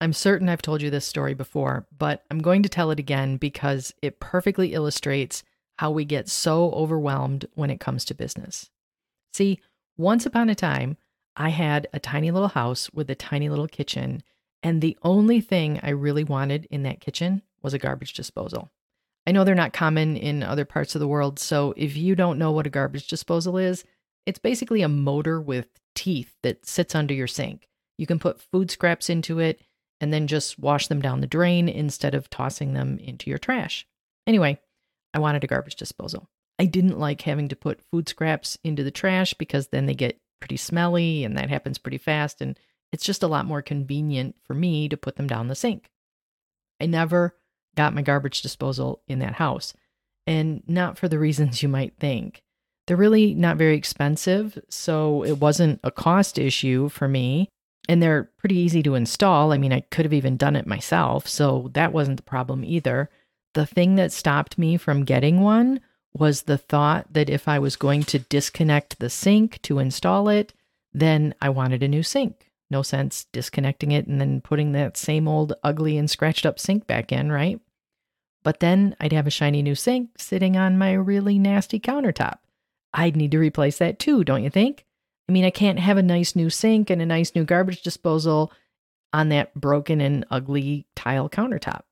I'm certain I've told you this story before, but I'm going to tell it again because it perfectly illustrates how we get so overwhelmed when it comes to business. See, once upon a time, I had a tiny little house with a tiny little kitchen, and the only thing I really wanted in that kitchen was a garbage disposal. I know they're not common in other parts of the world, so if you don't know what a garbage disposal is, it's basically a motor with teeth that sits under your sink. You can put food scraps into it and then just wash them down the drain instead of tossing them into your trash. Anyway, I wanted a garbage disposal. I didn't like having to put food scraps into the trash because then they get pretty smelly and that happens pretty fast. And it's just a lot more convenient for me to put them down the sink. I never got my garbage disposal in that house, and not for the reasons you might think. They're really not very expensive, so it wasn't a cost issue for me. And they're pretty easy to install. I mean, I could have even done it myself, so that wasn't the problem either. The thing that stopped me from getting one was the thought that if I was going to disconnect the sink to install it, then I wanted a new sink. No sense disconnecting it and then putting that same old ugly and scratched up sink back in, right? But then I'd have a shiny new sink sitting on my really nasty countertop. I'd need to replace that too, don't you think? I mean, I can't have a nice new sink and a nice new garbage disposal on that broken and ugly tile countertop.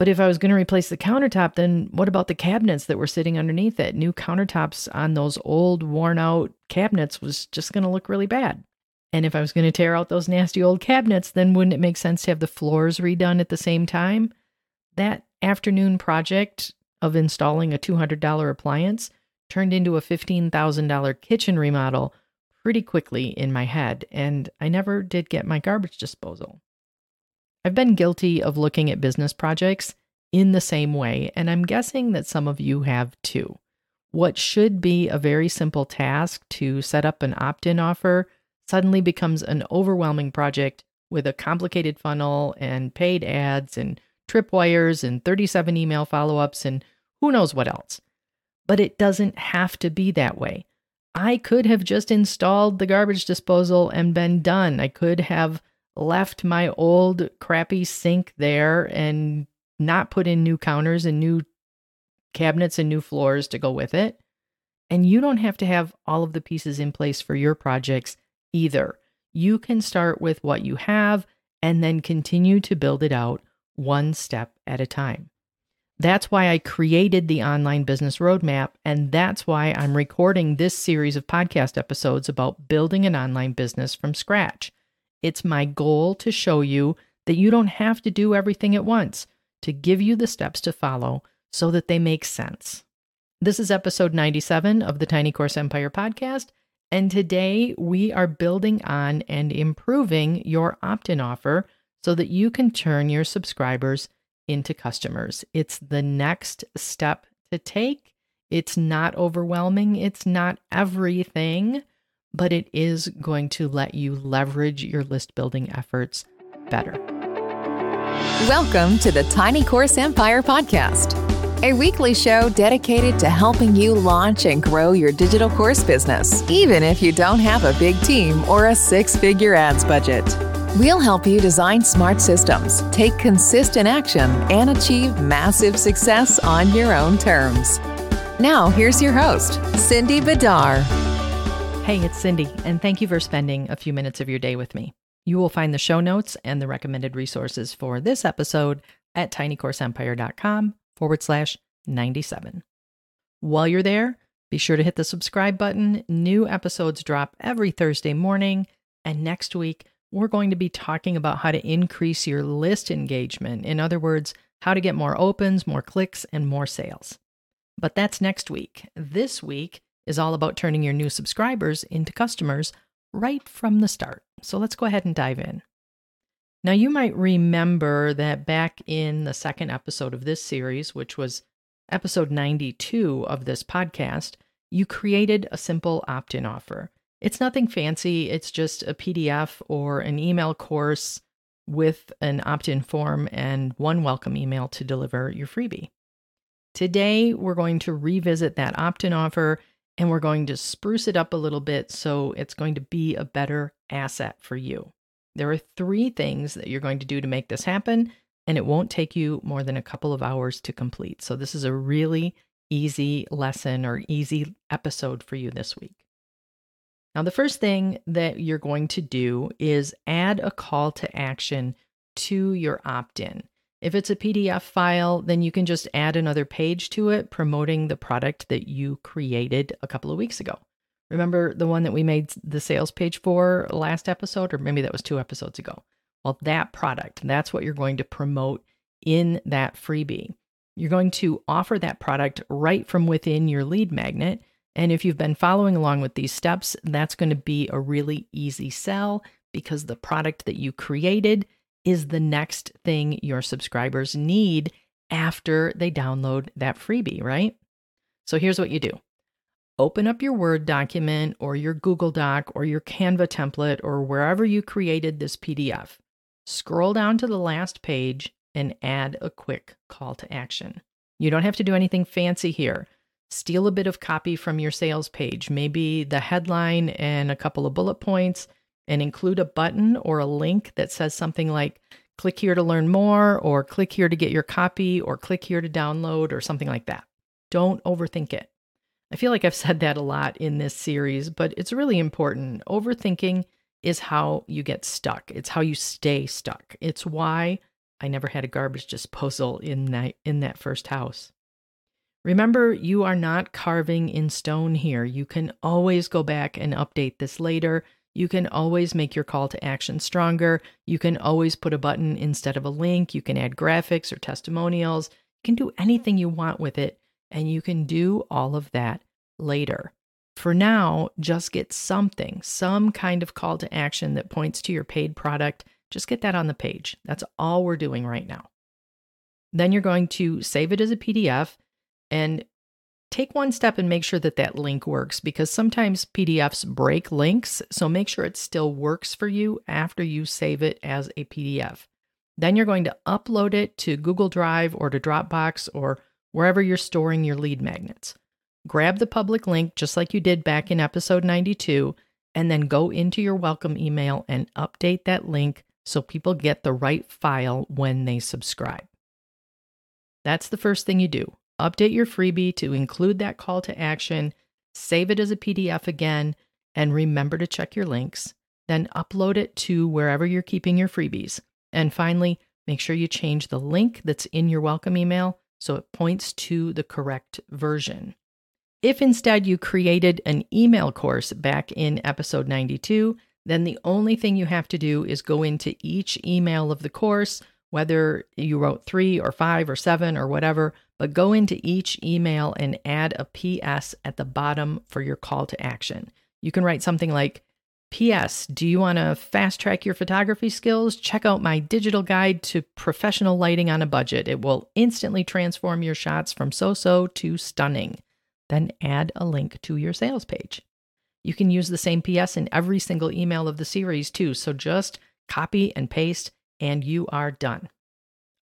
But if I was going to replace the countertop, then what about the cabinets that were sitting underneath it? New countertops on those old, worn out cabinets was just going to look really bad. And if I was going to tear out those nasty old cabinets, then wouldn't it make sense to have the floors redone at the same time? That afternoon project of installing a $200 appliance turned into a $15,000 kitchen remodel pretty quickly in my head, and I never did get my garbage disposal. I've been guilty of looking at business projects in the same way, and I'm guessing that some of you have too. What should be a very simple task to set up an opt in offer suddenly becomes an overwhelming project with a complicated funnel and paid ads and tripwires and 37 email follow ups and who knows what else. But it doesn't have to be that way. I could have just installed the garbage disposal and been done. I could have left my old crappy sink there and not put in new counters and new cabinets and new floors to go with it. And you don't have to have all of the pieces in place for your projects either. You can start with what you have and then continue to build it out one step at a time. That's why I created the online business roadmap, and that's why I'm recording this series of podcast episodes about building an online business from scratch. It's my goal to show you that you don't have to do everything at once, to give you the steps to follow so that they make sense. This is episode 97 of the Tiny Course Empire podcast, and today we are building on and improving your opt in offer so that you can turn your subscribers into customers. It's the next step to take. It's not overwhelming, it's not everything, but it is going to let you leverage your list building efforts better. Welcome to the Tiny Course Empire podcast, a weekly show dedicated to helping you launch and grow your digital course business, even if you don't have a big team or a six figure ads budget. We'll help you design smart systems, take consistent action, and achieve massive success on your own terms. Now, here's your host, Cindy Bidar. Hey, it's Cindy, and thank you for spending a few minutes of your day with me. You will find the show notes and the recommended resources for this episode at tinycourseempire.com forward slash 97. While you're there, be sure to hit the subscribe button. New episodes drop every Thursday morning, and next week, we're going to be talking about how to increase your list engagement. In other words, how to get more opens, more clicks, and more sales. But that's next week. This week is all about turning your new subscribers into customers right from the start. So let's go ahead and dive in. Now, you might remember that back in the second episode of this series, which was episode 92 of this podcast, you created a simple opt in offer. It's nothing fancy, it's just a PDF or an email course with an opt in form and one welcome email to deliver your freebie. Today, we're going to revisit that opt in offer and we're going to spruce it up a little bit so it's going to be a better asset for you. There are three things that you're going to do to make this happen, and it won't take you more than a couple of hours to complete. So, this is a really easy lesson or easy episode for you this week. Now, the first thing that you're going to do is add a call to action to your opt in. If it's a PDF file, then you can just add another page to it promoting the product that you created a couple of weeks ago. Remember the one that we made the sales page for last episode, or maybe that was two episodes ago? Well, that product, that's what you're going to promote in that freebie. You're going to offer that product right from within your lead magnet. And if you've been following along with these steps, that's going to be a really easy sell because the product that you created is the next thing your subscribers need after they download that freebie, right? So here's what you do open up your Word document or your Google Doc or your Canva template or wherever you created this PDF. Scroll down to the last page and add a quick call to action. You don't have to do anything fancy here. Steal a bit of copy from your sales page, maybe the headline and a couple of bullet points, and include a button or a link that says something like, click here to learn more, or click here to get your copy, or click here to download, or something like that. Don't overthink it. I feel like I've said that a lot in this series, but it's really important. Overthinking is how you get stuck. It's how you stay stuck. It's why I never had a garbage disposal in that in that first house. Remember, you are not carving in stone here. You can always go back and update this later. You can always make your call to action stronger. You can always put a button instead of a link. You can add graphics or testimonials. You can do anything you want with it, and you can do all of that later. For now, just get something, some kind of call to action that points to your paid product. Just get that on the page. That's all we're doing right now. Then you're going to save it as a PDF and take one step and make sure that that link works because sometimes PDFs break links. So make sure it still works for you after you save it as a PDF. Then you're going to upload it to Google Drive or to Dropbox or wherever you're storing your lead magnets. Grab the public link just like you did back in episode 92, and then go into your welcome email and update that link so people get the right file when they subscribe. That's the first thing you do update your freebie to include that call to action, save it as a PDF again, and remember to check your links. Then upload it to wherever you're keeping your freebies. And finally, make sure you change the link that's in your welcome email so it points to the correct version. If instead you created an email course back in episode 92, then the only thing you have to do is go into each email of the course, whether you wrote three or five or seven or whatever, but go into each email and add a PS at the bottom for your call to action. You can write something like, P.S. Do you want to fast track your photography skills? Check out my digital guide to professional lighting on a budget. It will instantly transform your shots from so so to stunning. Then add a link to your sales page. You can use the same PS in every single email of the series too, so just copy and paste and you are done.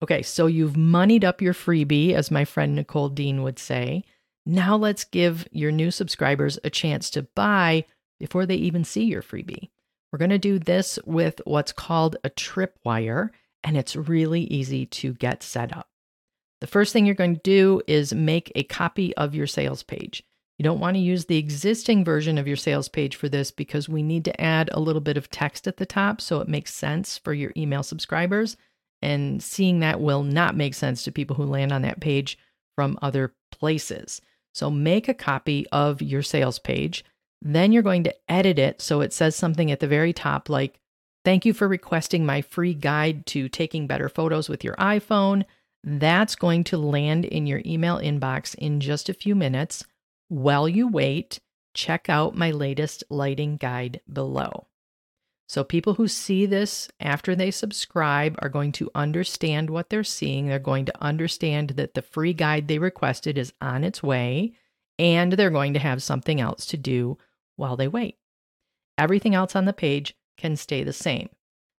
Okay, so you've moneyed up your freebie, as my friend Nicole Dean would say. Now let's give your new subscribers a chance to buy before they even see your freebie. We're going to do this with what's called a tripwire, and it's really easy to get set up. The first thing you're going to do is make a copy of your sales page. You don't want to use the existing version of your sales page for this because we need to add a little bit of text at the top so it makes sense for your email subscribers and seeing that will not make sense to people who land on that page from other places. So make a copy of your sales page. Then you're going to edit it so it says something at the very top like, Thank you for requesting my free guide to taking better photos with your iPhone. That's going to land in your email inbox in just a few minutes. While you wait, check out my latest lighting guide below. So, people who see this after they subscribe are going to understand what they're seeing. They're going to understand that the free guide they requested is on its way, and they're going to have something else to do while they wait. Everything else on the page can stay the same.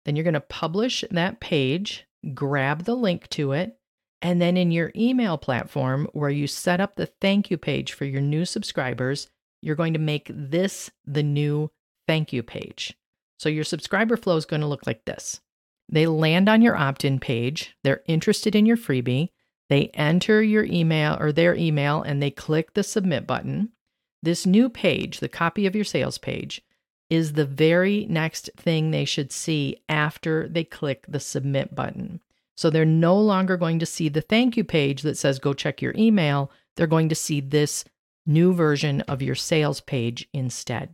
Then you're going to publish that page, grab the link to it, and then in your email platform where you set up the thank you page for your new subscribers, you're going to make this the new thank you page. So your subscriber flow is going to look like this. They land on your opt in page, they're interested in your freebie, they enter your email or their email and they click the submit button. This new page, the copy of your sales page, is the very next thing they should see after they click the submit button. So they're no longer going to see the thank you page that says go check your email. They're going to see this new version of your sales page instead.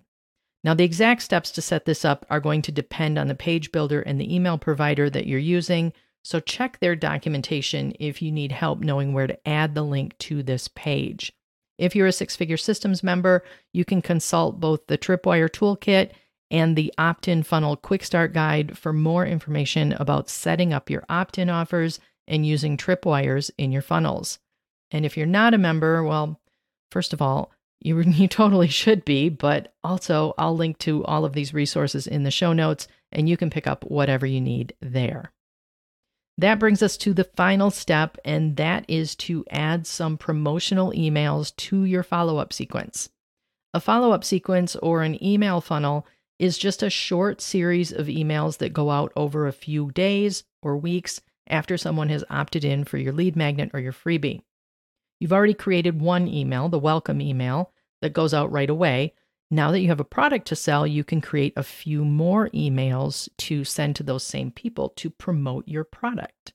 Now, the exact steps to set this up are going to depend on the page builder and the email provider that you're using. So, check their documentation if you need help knowing where to add the link to this page. If you're a six figure systems member, you can consult both the Tripwire Toolkit and the opt in funnel quick start guide for more information about setting up your opt in offers and using tripwires in your funnels. And if you're not a member, well, first of all, you, you totally should be, but also I'll link to all of these resources in the show notes and you can pick up whatever you need there. That brings us to the final step, and that is to add some promotional emails to your follow up sequence. A follow up sequence or an email funnel is just a short series of emails that go out over a few days or weeks after someone has opted in for your lead magnet or your freebie. You've already created one email, the welcome email, that goes out right away. Now that you have a product to sell, you can create a few more emails to send to those same people to promote your product.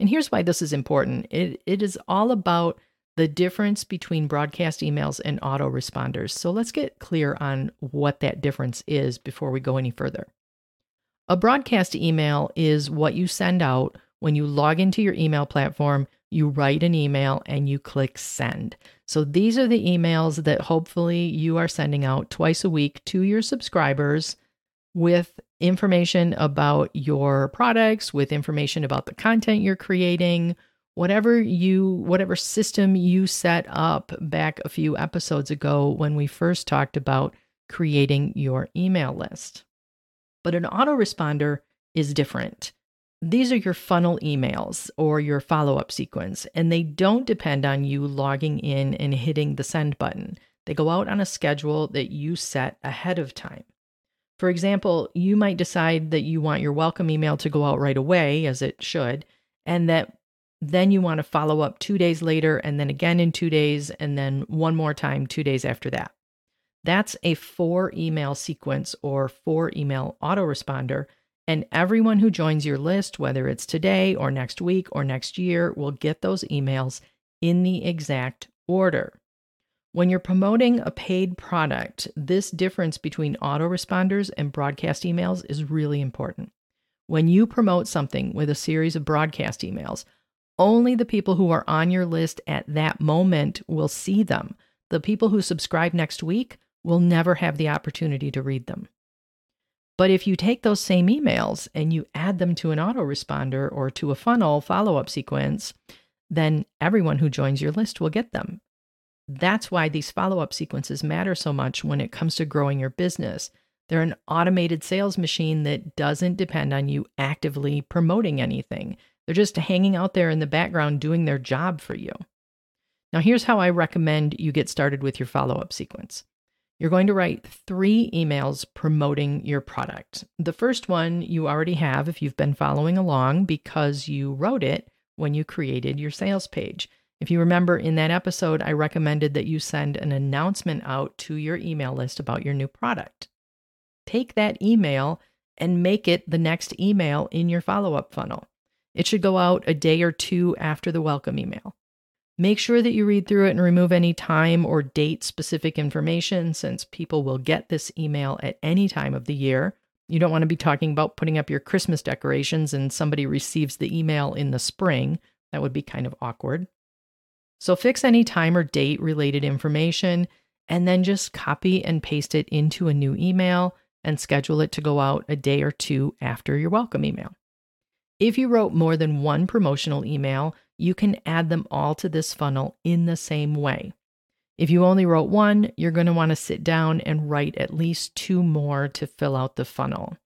And here's why this is important it, it is all about the difference between broadcast emails and autoresponders. So let's get clear on what that difference is before we go any further. A broadcast email is what you send out when you log into your email platform you write an email and you click send. So these are the emails that hopefully you are sending out twice a week to your subscribers with information about your products, with information about the content you're creating, whatever you whatever system you set up back a few episodes ago when we first talked about creating your email list. But an autoresponder is different these are your funnel emails or your follow up sequence, and they don't depend on you logging in and hitting the send button. They go out on a schedule that you set ahead of time. For example, you might decide that you want your welcome email to go out right away, as it should, and that then you want to follow up two days later, and then again in two days, and then one more time two days after that. That's a four email sequence or four email autoresponder and everyone who joins your list, whether it's today or next week or next year, will get those emails in the exact order. When you're promoting a paid product, this difference between autoresponders and broadcast emails is really important. When you promote something with a series of broadcast emails, only the people who are on your list at that moment will see them. The people who subscribe next week will never have the opportunity to read them. But if you take those same emails and you add them to an autoresponder or to a funnel follow up sequence, then everyone who joins your list will get them. That's why these follow up sequences matter so much when it comes to growing your business. They're an automated sales machine that doesn't depend on you actively promoting anything. They're just hanging out there in the background doing their job for you. Now, here's how I recommend you get started with your follow up sequence. You're going to write three emails promoting your product. The first one you already have if you've been following along because you wrote it when you created your sales page. If you remember in that episode, I recommended that you send an announcement out to your email list about your new product. Take that email and make it the next email in your follow up funnel. It should go out a day or two after the welcome email. Make sure that you read through it and remove any time or date specific information since people will get this email at any time of the year. You don't want to be talking about putting up your Christmas decorations and somebody receives the email in the spring. That would be kind of awkward. So fix any time or date related information and then just copy and paste it into a new email and schedule it to go out a day or two after your welcome email. If you wrote more than one promotional email, you can add them all to this funnel in the same way. If you only wrote one, you're going to want to sit down and write at least two more to fill out the funnel.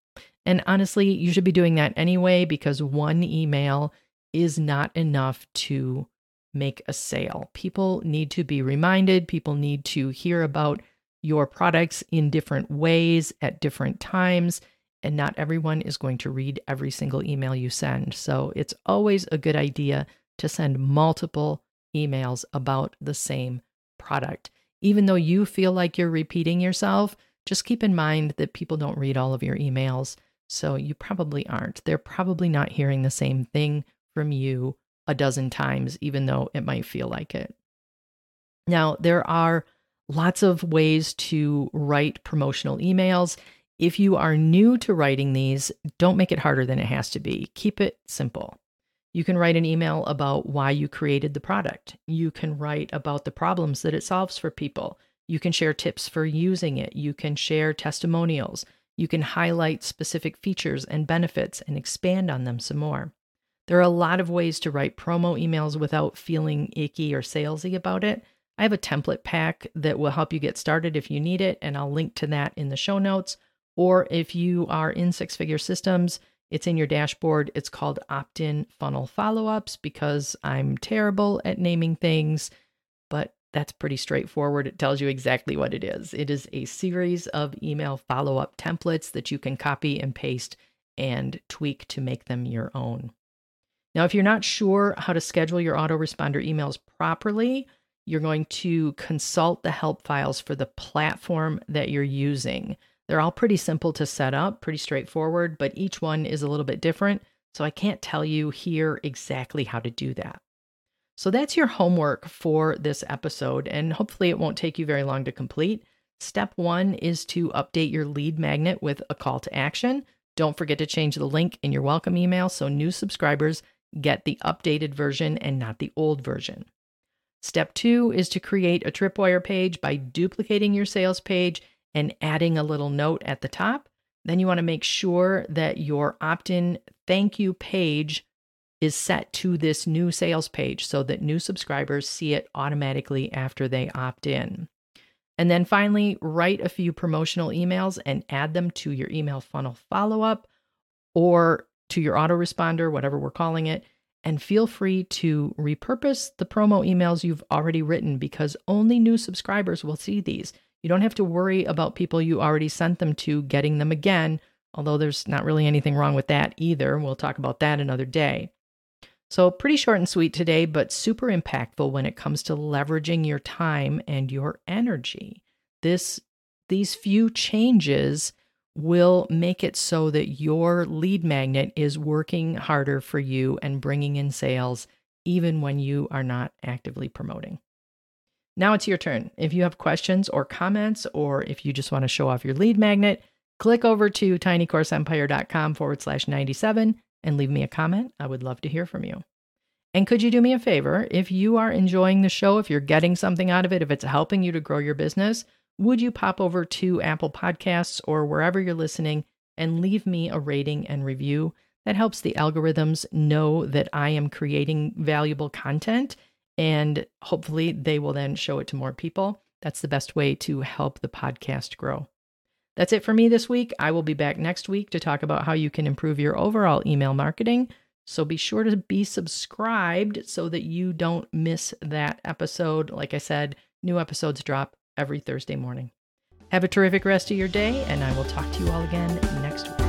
And honestly, you should be doing that anyway because one email is not enough to make a sale. People need to be reminded, people need to hear about your products in different ways at different times. and not everyone is going to read every single email you send. So it's always a good idea to send multiple emails about the same product. Even though you feel like you're repeating yourself, just keep in mind that people don't read all of your emails. So you probably aren't. They're probably not hearing the same thing from you a dozen times, even though it might feel like it. Now, there are lots of ways to write promotional emails. If you are new to writing these, don't make it harder than it has to be. Keep it simple. You can write an email about why you created the product. You can write about the problems that it solves for people. You can share tips for using it. You can share testimonials. You can highlight specific features and benefits and expand on them some more. There are a lot of ways to write promo emails without feeling icky or salesy about it. I have a template pack that will help you get started if you need it, and I'll link to that in the show notes. Or if you are in six figure systems, it's in your dashboard. It's called opt in funnel follow ups because I'm terrible at naming things, but that's pretty straightforward. It tells you exactly what it is. It is a series of email follow up templates that you can copy and paste and tweak to make them your own. Now, if you're not sure how to schedule your autoresponder emails properly, you're going to consult the help files for the platform that you're using. They're all pretty simple to set up, pretty straightforward, but each one is a little bit different. So I can't tell you here exactly how to do that. So that's your homework for this episode, and hopefully it won't take you very long to complete. Step one is to update your lead magnet with a call to action. Don't forget to change the link in your welcome email so new subscribers get the updated version and not the old version. Step two is to create a tripwire page by duplicating your sales page and adding a little note at the top. Then you want to make sure that your opt in thank you page is set to this new sales page so that new subscribers see it automatically after they opt in. And then finally, write a few promotional emails and add them to your email funnel follow up or to your autoresponder, whatever we're calling it. And feel free to repurpose the promo emails you've already written because only new subscribers will see these. You don't have to worry about people you already sent them to getting them again, although there's not really anything wrong with that either. We'll talk about that another day. So, pretty short and sweet today, but super impactful when it comes to leveraging your time and your energy. This these few changes will make it so that your lead magnet is working harder for you and bringing in sales even when you are not actively promoting. Now it's your turn. If you have questions or comments, or if you just want to show off your lead magnet, click over to tinycourseempire.com forward slash 97 and leave me a comment. I would love to hear from you. And could you do me a favor? If you are enjoying the show, if you're getting something out of it, if it's helping you to grow your business, would you pop over to Apple Podcasts or wherever you're listening and leave me a rating and review? That helps the algorithms know that I am creating valuable content and hopefully they will then show it to more people. That's the best way to help the podcast grow. That's it for me this week. I will be back next week to talk about how you can improve your overall email marketing. So be sure to be subscribed so that you don't miss that episode. Like I said, new episodes drop every Thursday morning. Have a terrific rest of your day, and I will talk to you all again next week.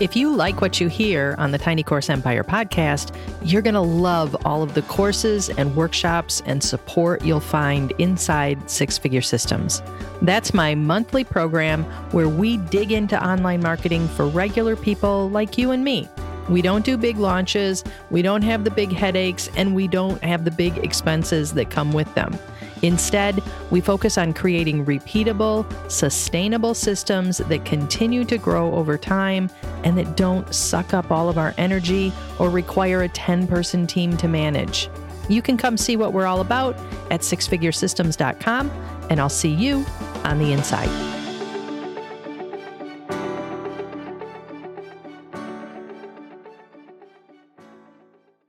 If you like what you hear on the Tiny Course Empire podcast, you're going to love all of the courses and workshops and support you'll find inside Six Figure Systems. That's my monthly program where we dig into online marketing for regular people like you and me. We don't do big launches, we don't have the big headaches, and we don't have the big expenses that come with them. Instead, we focus on creating repeatable, sustainable systems that continue to grow over time and that don't suck up all of our energy or require a 10 person team to manage. You can come see what we're all about at sixfiguresystems.com, and I'll see you on the inside.